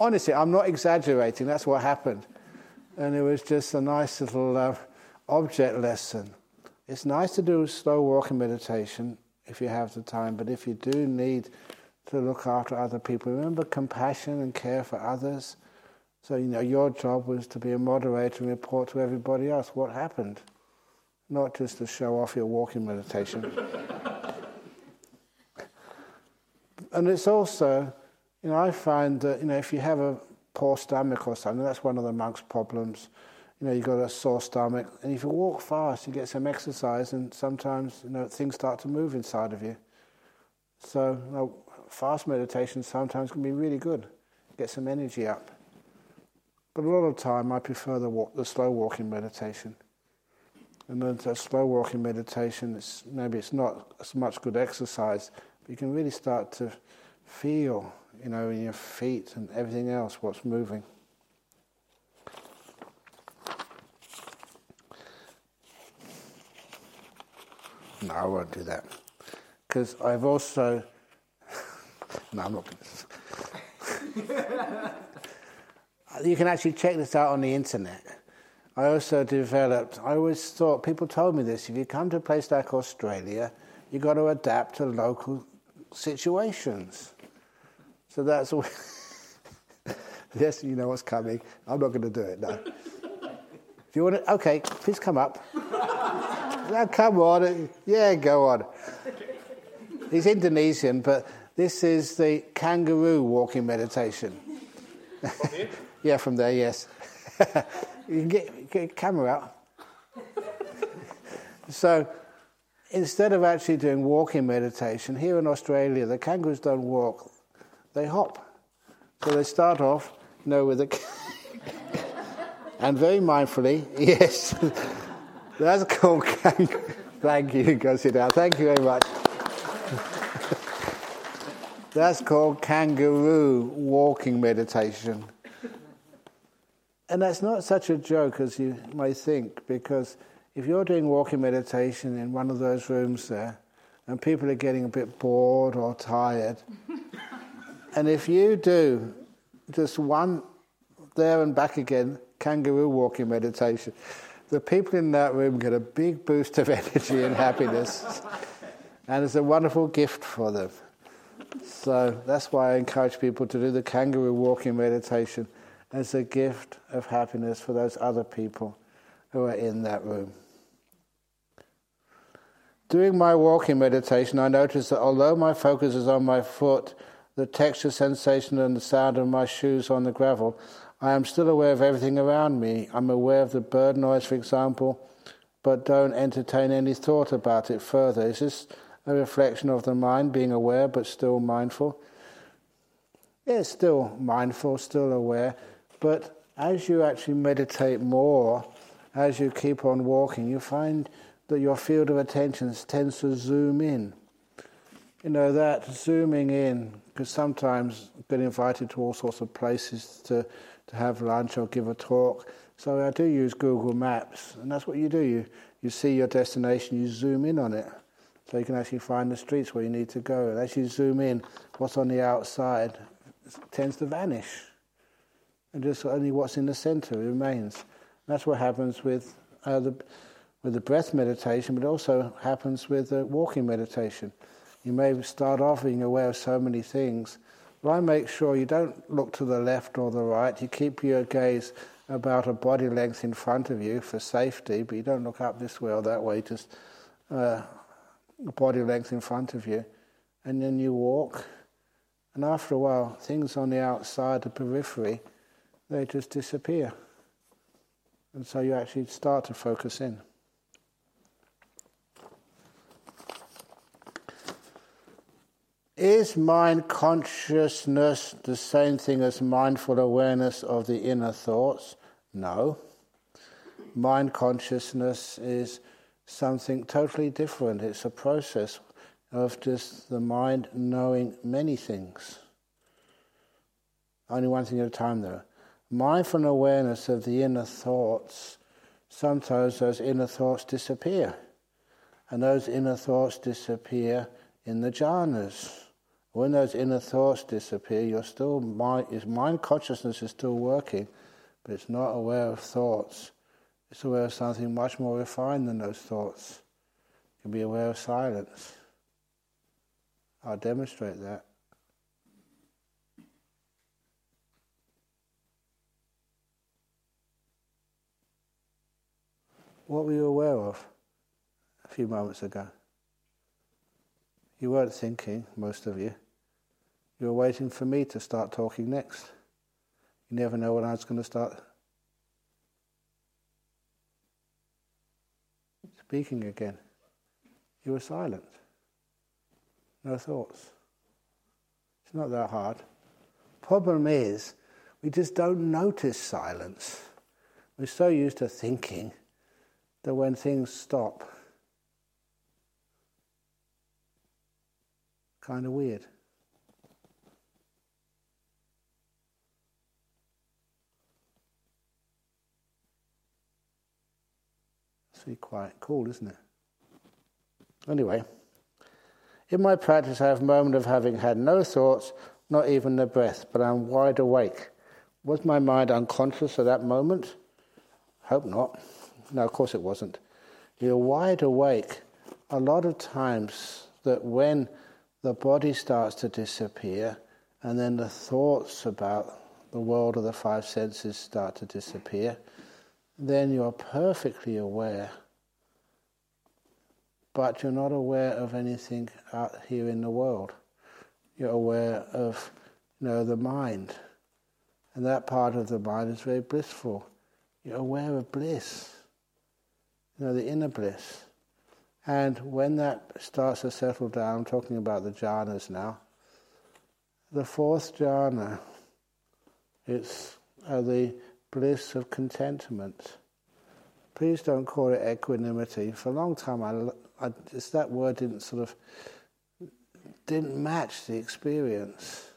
Honestly, I'm not exaggerating. That's what happened. And it was just a nice little uh, object lesson. It's nice to do slow walking meditation if you have the time, but if you do need to look after other people, remember compassion and care for others. So, you know, your job was to be a moderator and report to everybody else what happened, not just to show off your walking meditation. and it's also, you know, I find that, you know, if you have a poor stomach or something, that's one of the monk's problems you know, you've got a sore stomach, and if you walk fast, you get some exercise, and sometimes, you know, things start to move inside of you. So, you know, fast meditation sometimes can be really good, get some energy up. But a lot of time, I prefer the, walk, the slow walking meditation. And then the slow walking meditation, it's, maybe it's not as much good exercise, but you can really start to feel, you know, in your feet and everything else what's moving. No, I won't do that. Because I've also. no, I'm not going to. you can actually check this out on the internet. I also developed, I always thought, people told me this, if you come to a place like Australia, you've got to adapt to local situations. So that's all. yes, you know what's coming. I'm not going to do it now. If you want to, okay, please come up. Now, come on. Yeah, go on. He's Indonesian, but this is the kangaroo walking meditation. yeah, from there, yes. You can get, get camera out. so, instead of actually doing walking meditation, here in Australia, the kangaroos don't walk, they hop. So they start off, you know, with a. and very mindfully, yes. That's called kangaroo. Thank you. Go sit down. Thank you very much. That's called kangaroo walking meditation. And that's not such a joke as you may think, because if you're doing walking meditation in one of those rooms there, and people are getting a bit bored or tired, and if you do just one there and back again kangaroo walking meditation, the people in that room get a big boost of energy and happiness, and it's a wonderful gift for them. So that's why I encourage people to do the kangaroo walking meditation as a gift of happiness for those other people who are in that room. Doing my walking meditation, I notice that although my focus is on my foot, the texture, sensation, and the sound of my shoes on the gravel, I am still aware of everything around me. I'm aware of the bird noise, for example, but don't entertain any thought about it further. Is this a reflection of the mind being aware but still mindful? It's still mindful, still aware, but as you actually meditate more, as you keep on walking, you find that your field of attention tends to zoom in. You know, that zooming in, because sometimes I get invited to all sorts of places to to have lunch or give a talk. So I do use Google Maps, and that's what you do. You, you see your destination, you zoom in on it, so you can actually find the streets where you need to go. And as you zoom in, what's on the outside tends to vanish, and just only what's in the center remains. And that's what happens with uh, the with the breath meditation, but also happens with the walking meditation. You may start off being aware of so many things, But I make sure you don't look to the left or the right. You keep your gaze about a body length in front of you for safety, but you don't look up this way or that way, just uh, body length in front of you. And then you walk, and after a while, things on the outside, the periphery, they just disappear. And so you actually start to focus in. Is mind consciousness the same thing as mindful awareness of the inner thoughts? No. Mind consciousness is something totally different. It's a process of just the mind knowing many things. Only one thing at a time, though. Mindful awareness of the inner thoughts, sometimes those inner thoughts disappear. And those inner thoughts disappear in the jhanas. When those inner thoughts disappear, you're still mind, mind consciousness is still working, but it's not aware of thoughts. It's aware of something much more refined than those thoughts. You can be aware of silence. I'll demonstrate that. What were you aware of a few moments ago? You weren't thinking, most of you. You were waiting for me to start talking next. You never know when I was going to start speaking again. You were silent. No thoughts. It's not that hard. Problem is, we just don't notice silence. We're so used to thinking that when things stop, kind of weird. It's quite cool, isn't it? Anyway, in my practice, I have a moment of having had no thoughts, not even a breath, but I'm wide awake. Was my mind unconscious at that moment? Hope not. No, of course it wasn't. You're wide awake a lot of times that when the body starts to disappear, and then the thoughts about the world of the five senses start to disappear, then you're perfectly aware, but you're not aware of anything out here in the world. You're aware of, you know, the mind, and that part of the mind is very blissful. You're aware of bliss, know, the inner bliss. And when that starts to settle down, I'm talking about the jhanas now, the fourth jhana, it's uh, the bliss of contentment. Please don't call it equanimity. For a long time, I, I just that word didn't sort of didn't match the experience.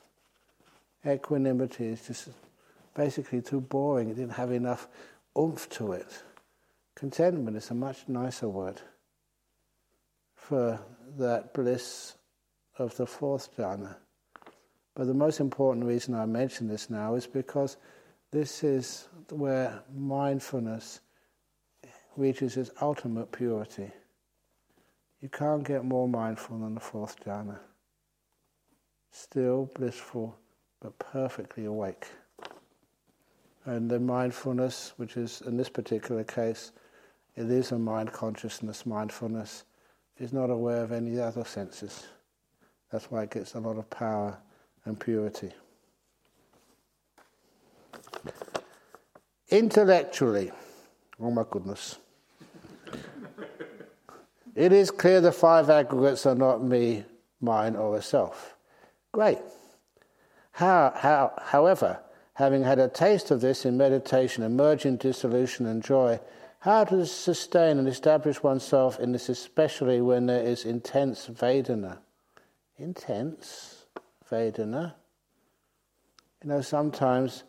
Equanimity is just basically too boring. It didn't have enough oomph to it. Contentment is a much nicer word for that bliss of the fourth jhana. But the most important reason I mention this now is because this is where mindfulness reaches its ultimate purity. You can't get more mindful than the fourth jhana. Still blissful, but perfectly awake. And the mindfulness, which is in this particular case, it is a mind consciousness, mindfulness is not aware of any other senses. That's why it gets a lot of power and purity. Intellectually, oh my goodness. it is clear the five aggregates are not me, mine, or a self. Great. How, how, however, having had a taste of this in meditation, emerging dissolution and joy, how to sustain and establish oneself in this, especially when there is intense Vedana. Intense Vedana. You know, sometimes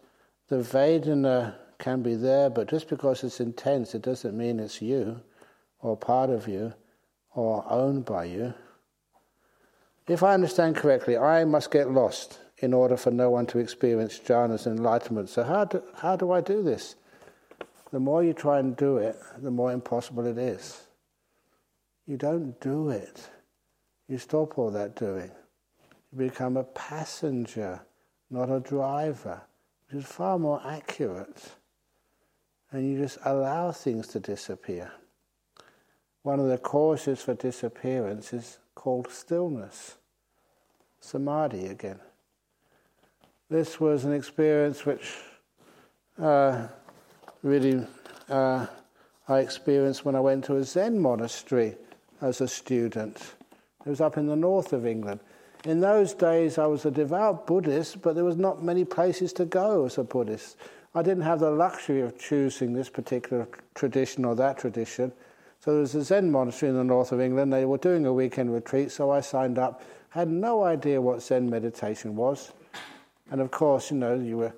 the Vedana can be there, but just because it's intense, it doesn't mean it's you, or part of you, or owned by you. If I understand correctly, I must get lost in order for no one to experience jhanas enlightenment. So, how do, how do I do this? The more you try and do it, the more impossible it is. You don't do it. You stop all that doing. You become a passenger, not a driver, which is far more accurate. And you just allow things to disappear. One of the causes for disappearance is called stillness, samadhi again. This was an experience which uh, really uh, I experienced when I went to a Zen monastery as a student. It was up in the north of England. In those days, I was a devout Buddhist, but there was not many places to go as a Buddhist. I didn't have the luxury of choosing this particular tradition or that tradition. So there was a Zen monastery in the north of England. They were doing a weekend retreat, so I signed up. Had no idea what Zen meditation was. And of course, you know, you were,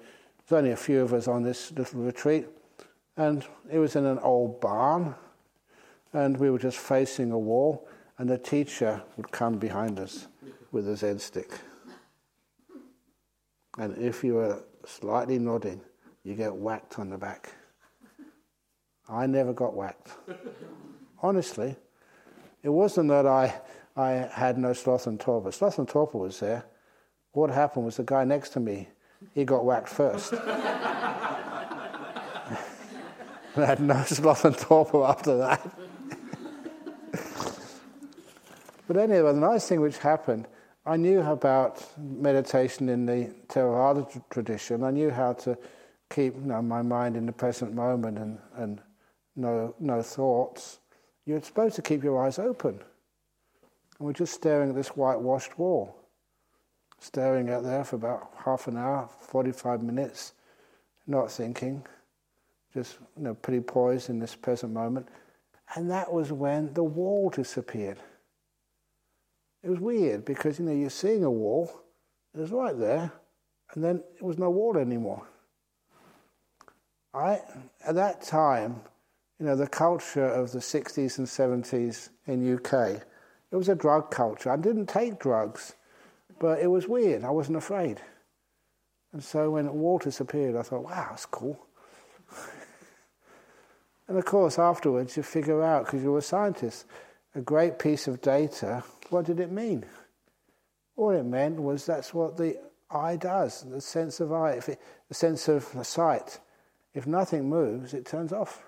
there's only a few of us on this little retreat. And it was in an old barn, and we were just facing a wall, and the teacher would come behind us with a Zen stick. And if you were slightly nodding, you get whacked on the back. I never got whacked. Honestly, it wasn't that I, I had no sloth and torpor. Sloth and torpor was there. What happened was the guy next to me, he got whacked first. I had no sloth and torpor after that. but anyway, the nice thing which happened, I knew about meditation in the Theravada tradition. I knew how to keep you know, my mind in the present moment and, and no, no thoughts. You're supposed to keep your eyes open. And we're just staring at this whitewashed wall, staring at there for about half an hour, 45 minutes, not thinking just you know, pretty poised in this present moment. And that was when the wall disappeared. It was weird because you know you're seeing a wall, it was right there, and then it was no wall anymore. I at that time, you know, the culture of the 60s and 70s in UK, it was a drug culture. I didn't take drugs, but it was weird. I wasn't afraid. And so when the wall disappeared, I thought, wow, that's cool. And of course, afterwards, you figure out, because you're a scientist, a great piece of data, what did it mean? All it meant was that's what the eye does, the sense of eye, it, the sense of sight. If nothing moves, it turns off.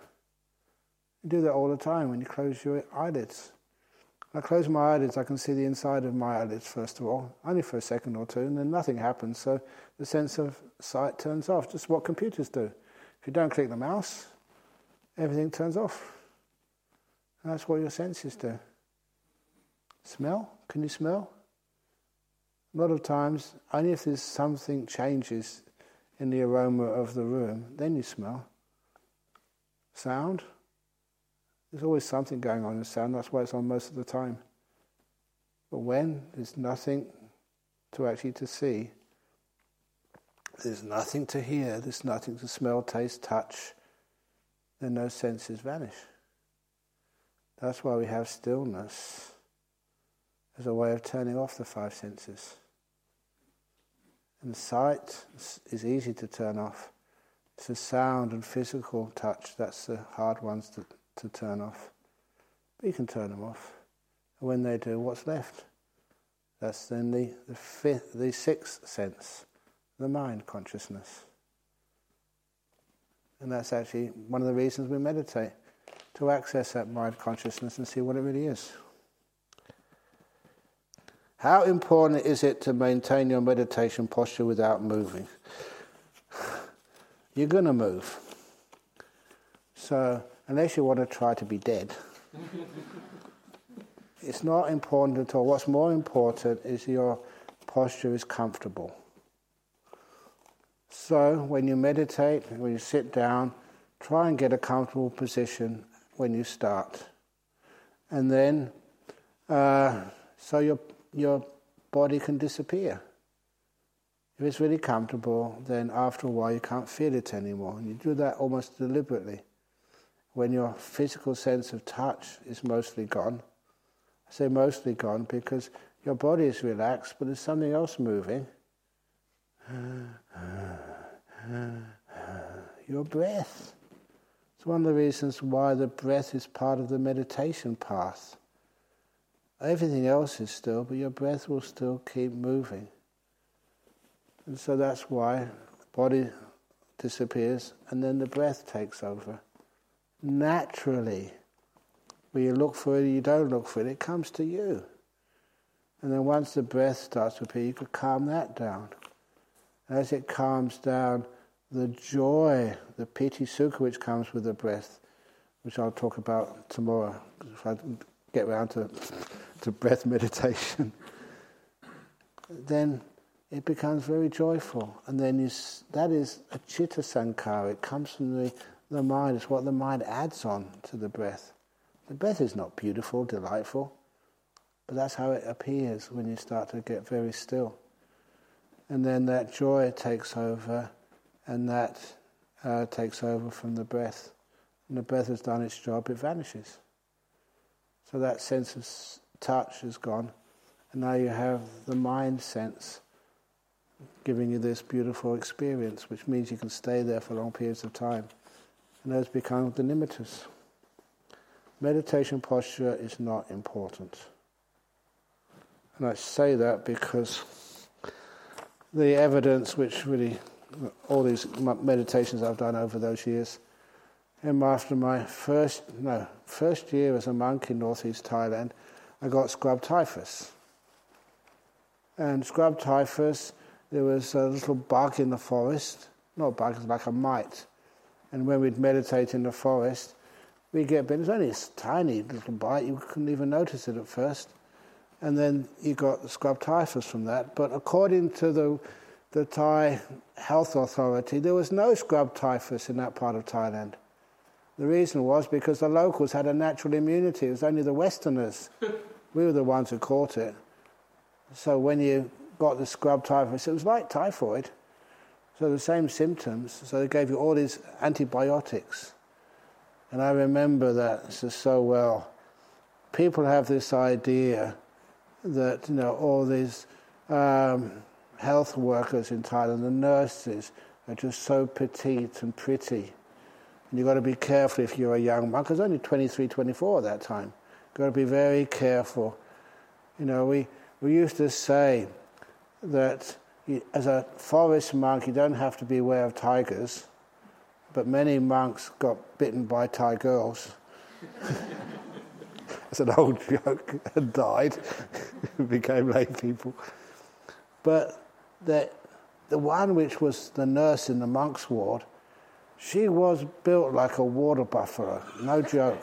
You do that all the time when you close your eyelids. When I close my eyelids, I can see the inside of my eyelids, first of all, only for a second or two, and then nothing happens. So the sense of sight turns off, just what computers do. If you don't click the mouse, everything turns off. And that's what your senses do. Smell? Can you smell? A lot of times, only if there's something changes in the aroma of the room, then you smell. Sound? There's always something going on in sound, that's why it's on most of the time. But when there's nothing to actually to see, there's nothing to hear, there's nothing to smell, taste, touch, then those senses vanish. That's why we have stillness as a way of turning off the five senses. And sight is easy to turn off. It's the sound and physical touch that's the hard ones to, to turn off. But you can turn them off. And when they do, what's left? That's then the, the fifth, the sixth sense, the mind consciousness. And that's actually one of the reasons we meditate, to access that mind consciousness and see what it really is. How important is it to maintain your meditation posture without moving? You're going to move. So, unless you want to try to be dead, it's not important at all. What's more important is your posture is comfortable. So, when you meditate, when you sit down, try and get a comfortable position when you start. And then, uh, so your, your body can disappear. If it's really comfortable, then after a while you can't feel it anymore. And you do that almost deliberately. When your physical sense of touch is mostly gone, I say mostly gone because your body is relaxed, but there's something else moving your breath. It's one of the reasons why the breath is part of the meditation path. Everything else is still, but your breath will still keep moving. And so that's why body disappears and then the breath takes over. Naturally. When you look for it, you don't look for it, it comes to you. And then once the breath starts to appear, you can calm that down. As it calms down, the joy, the piti sukha which comes with the breath, which I'll talk about tomorrow if I get around to, to breath meditation, then it becomes very joyful. And then you, that is a chitta sankhara. It comes from the, the mind. It's what the mind adds on to the breath. The breath is not beautiful, delightful, but that's how it appears when you start to get very still. And then that joy takes over, and that uh, takes over from the breath. And the breath has done its job, it vanishes. So that sense of touch is gone, and now you have the mind sense giving you this beautiful experience, which means you can stay there for long periods of time. And those become the nimittas. Meditation posture is not important. And I say that because the evidence, which really, all these meditations I've done over those years, and after my first, no, first year as a monk in northeast Thailand, I got scrub typhus. And scrub typhus there was a little bug in the forest, not a bug, it was like a mite. And when we'd meditate in the forest, we'd get bitten. It was only a tiny little bite, you couldn't even notice it at first. And then you got the scrub typhus from that. But according to the, the Thai Health Authority, there was no scrub typhus in that part of Thailand. The reason was because the locals had a natural immunity. It was only the Westerners. we were the ones who caught it. So when you got the scrub typhus. It was like typhoid, so the same symptoms. So they gave you all these antibiotics. And I remember that so well. People have this idea that you know all these um, health workers in Thailand, the nurses, are just so petite and pretty. And you've got to be careful if you're a young monk. I was only 23, 24 at that time. You've got to be very careful. You know, we, we used to say, that you, as a forest monk, you don't have to be aware of tigers, but many monks got bitten by Thai It's an old joke and died, became lay people. But the, the one which was the nurse in the monk's ward, she was built like a water buffalo, no joke.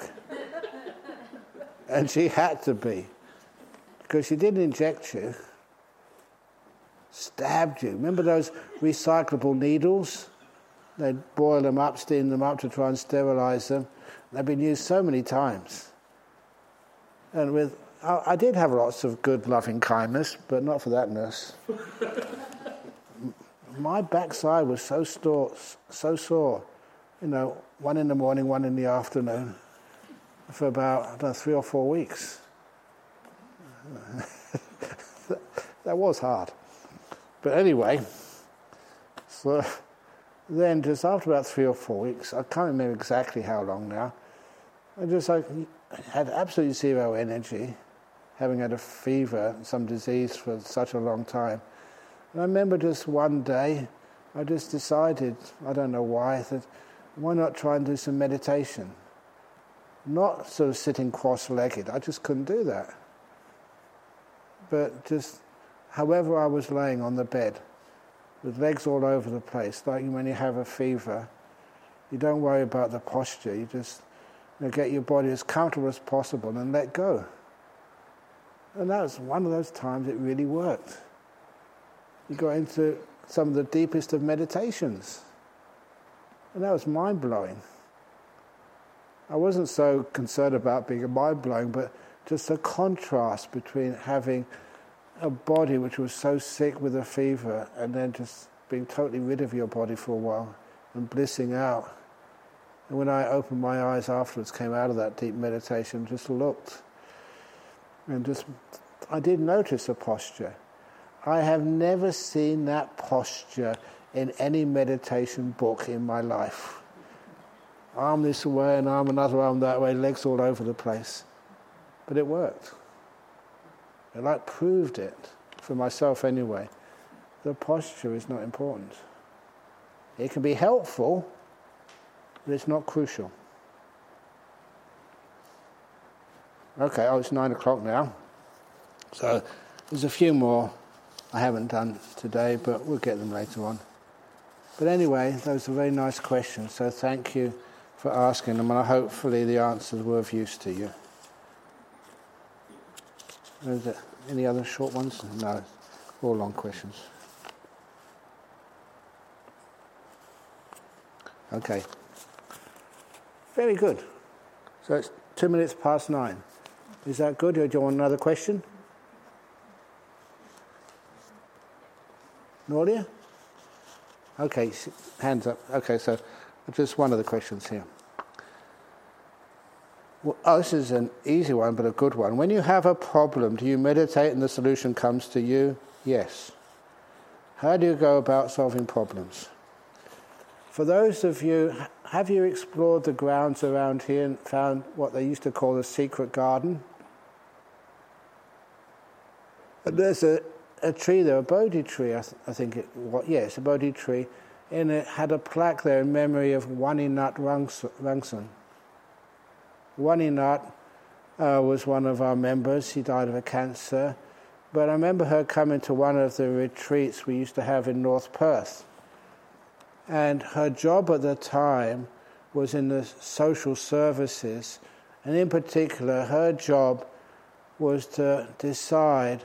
and she had to be, because she didn't inject you stabbed you. Remember those recyclable needles? They'd boil them up, steam them up to try and sterilize them. They've been used so many times. And with, I, I did have lots of good loving kindness, but not for that nurse. My backside was so, store, so sore, you know, one in the morning, one in the afternoon, for about know, three or four weeks. that was hard. But anyway, so then just after about three or four weeks, I can't remember exactly how long now, I just like had absolutely zero energy, having had a fever, some disease for such a long time. And I remember just one day, I just decided, I don't know why, that why not try and do some meditation? Not sort of sitting cross legged, I just couldn't do that. But just however I was laying on the bed, with legs all over the place, like when you have a fever, you don't worry about the posture, you just get your body as comfortable as possible and let go. And that was one of those times it really worked. You got into some of the deepest of meditations. And that was mind blowing. I wasn't so concerned about being mind blowing, but just the contrast between having a body which was so sick with a fever and then just being totally rid of your body for a while and blissing out. And when I opened my eyes afterwards, came out of that deep meditation, just looked and just, I did notice a posture. I have never seen that posture in any meditation book in my life. Arm this way and arm another arm that way, legs all over the place. But it worked. It like proved it, for myself anyway. The posture is not important. It can be helpful, but it's not crucial. Okay, oh, it's nine o'clock now. So there's a few more I haven't done today, but we'll get them later on. But anyway, those are very nice questions, so thank you for asking them, and hopefully the answers were of use to you. Is there any other short ones? No, all long questions. Okay. Very good. So it's two minutes past nine. Is that good, or do you want another question? Nordia? Okay, hands up. Okay, so just one of the questions here. Well, oh, this is an easy one, but a good one. When you have a problem, do you meditate and the solution comes to you? Yes. How do you go about solving problems? For those of you, have you explored the grounds around here and found what they used to call the secret garden? And there's a, a tree there, a Bodhi tree, I, th- I think it yeah, it's a Bodhi tree, and it had a plaque there in memory of Waninat Rangsun. Waninat uh, was one of our members. She died of a cancer. But I remember her coming to one of the retreats we used to have in North Perth. And her job at the time was in the social services. And in particular, her job was to decide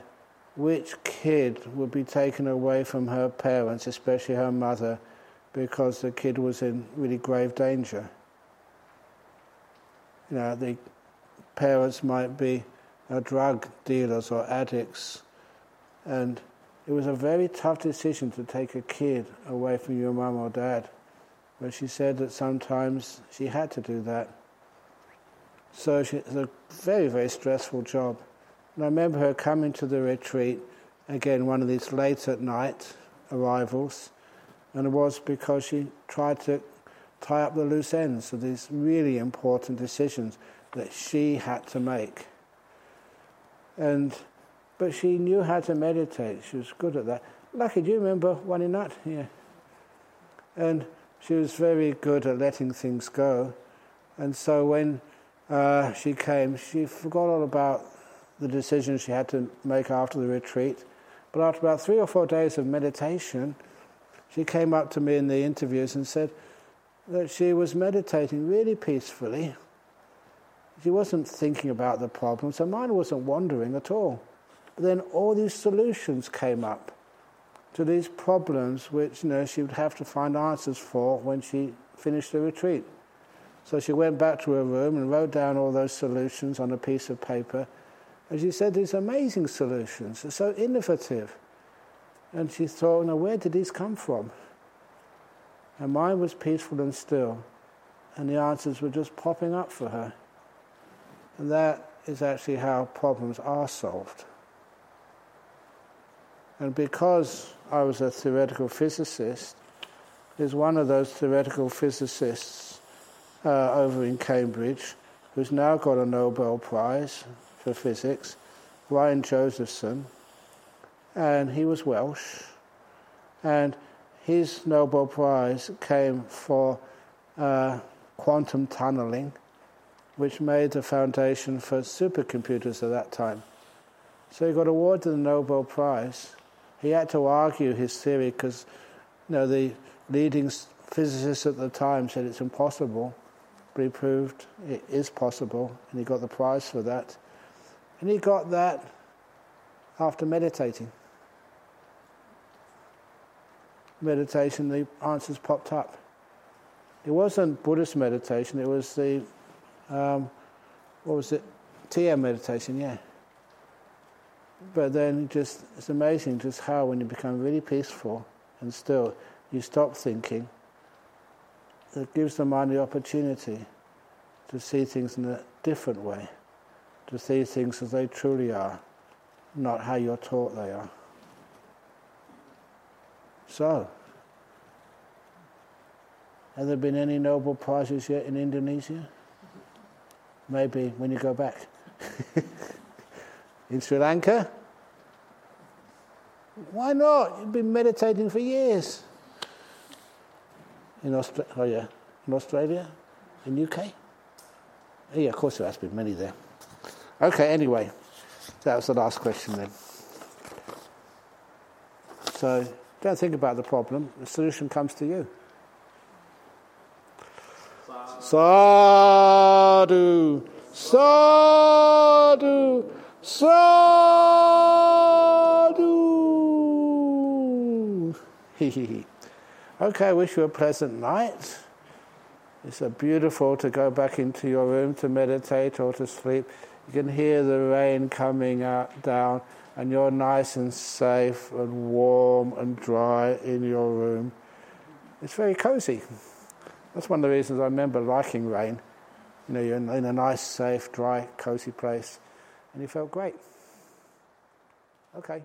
which kid would be taken away from her parents, especially her mother, because the kid was in really grave danger. You know, the parents might be uh, drug dealers or addicts, and it was a very tough decision to take a kid away from your mum or dad. But she said that sometimes she had to do that. So she, it's a very, very stressful job. And I remember her coming to the retreat, again, one of these late at night arrivals, and it was because she tried to tie up the loose ends of these really important decisions that she had to make. And but she knew how to meditate. She was good at that. Lucky, do you remember Waninat? Yeah. And she was very good at letting things go. And so when uh, she came, she forgot all about the decisions she had to make after the retreat. But after about three or four days of meditation, she came up to me in the interviews and said that she was meditating really peacefully. She wasn't thinking about the problems, her mind wasn't wandering at all. Then all these solutions came up to these problems which you know, she would have to find answers for when she finished the retreat. So she went back to her room and wrote down all those solutions on a piece of paper. And she said, These amazing solutions, are so innovative. And she thought, now where did these come from? Her mind was peaceful and still, and the answers were just popping up for her. And that is actually how problems are solved. And because I was a theoretical physicist, there's one of those theoretical physicists uh, over in Cambridge who's now got a Nobel Prize for physics, Brian Josephson, and he was Welsh, and his Nobel Prize came for uh, quantum tunneling, which made the foundation for supercomputers at that time. So he got awarded the Nobel Prize. He had to argue his theory because you know, the leading physicists at the time said it's impossible, but he proved it is possible, and he got the prize for that. And he got that after meditating meditation, the answers popped up. It wasn't Buddhist meditation, it was the, um, what was it? TM meditation, yeah. But then just, it's amazing just how when you become really peaceful and still, you stop thinking, it gives the mind the opportunity to see things in a different way, to see things as they truly are, not how you're taught they are. So, have there been any Nobel Prizes yet in Indonesia? Maybe when you go back. in Sri Lanka? Why not? You've been meditating for years. In Australia, oh yeah, in Australia, in UK. Oh, yeah, of course there has been many there. Okay, anyway, that was the last question then. So don't think about the problem. The solution comes to you. Sadhu, sadhu, sadhu. okay, wish you a pleasant night. It's a beautiful to go back into your room to meditate or to sleep. You can hear the rain coming out down, and you're nice and safe and warm and dry in your room. It's very cozy. That's one of the reasons I remember liking rain. You know, you're in a nice, safe, dry, cozy place, and you felt great. Okay.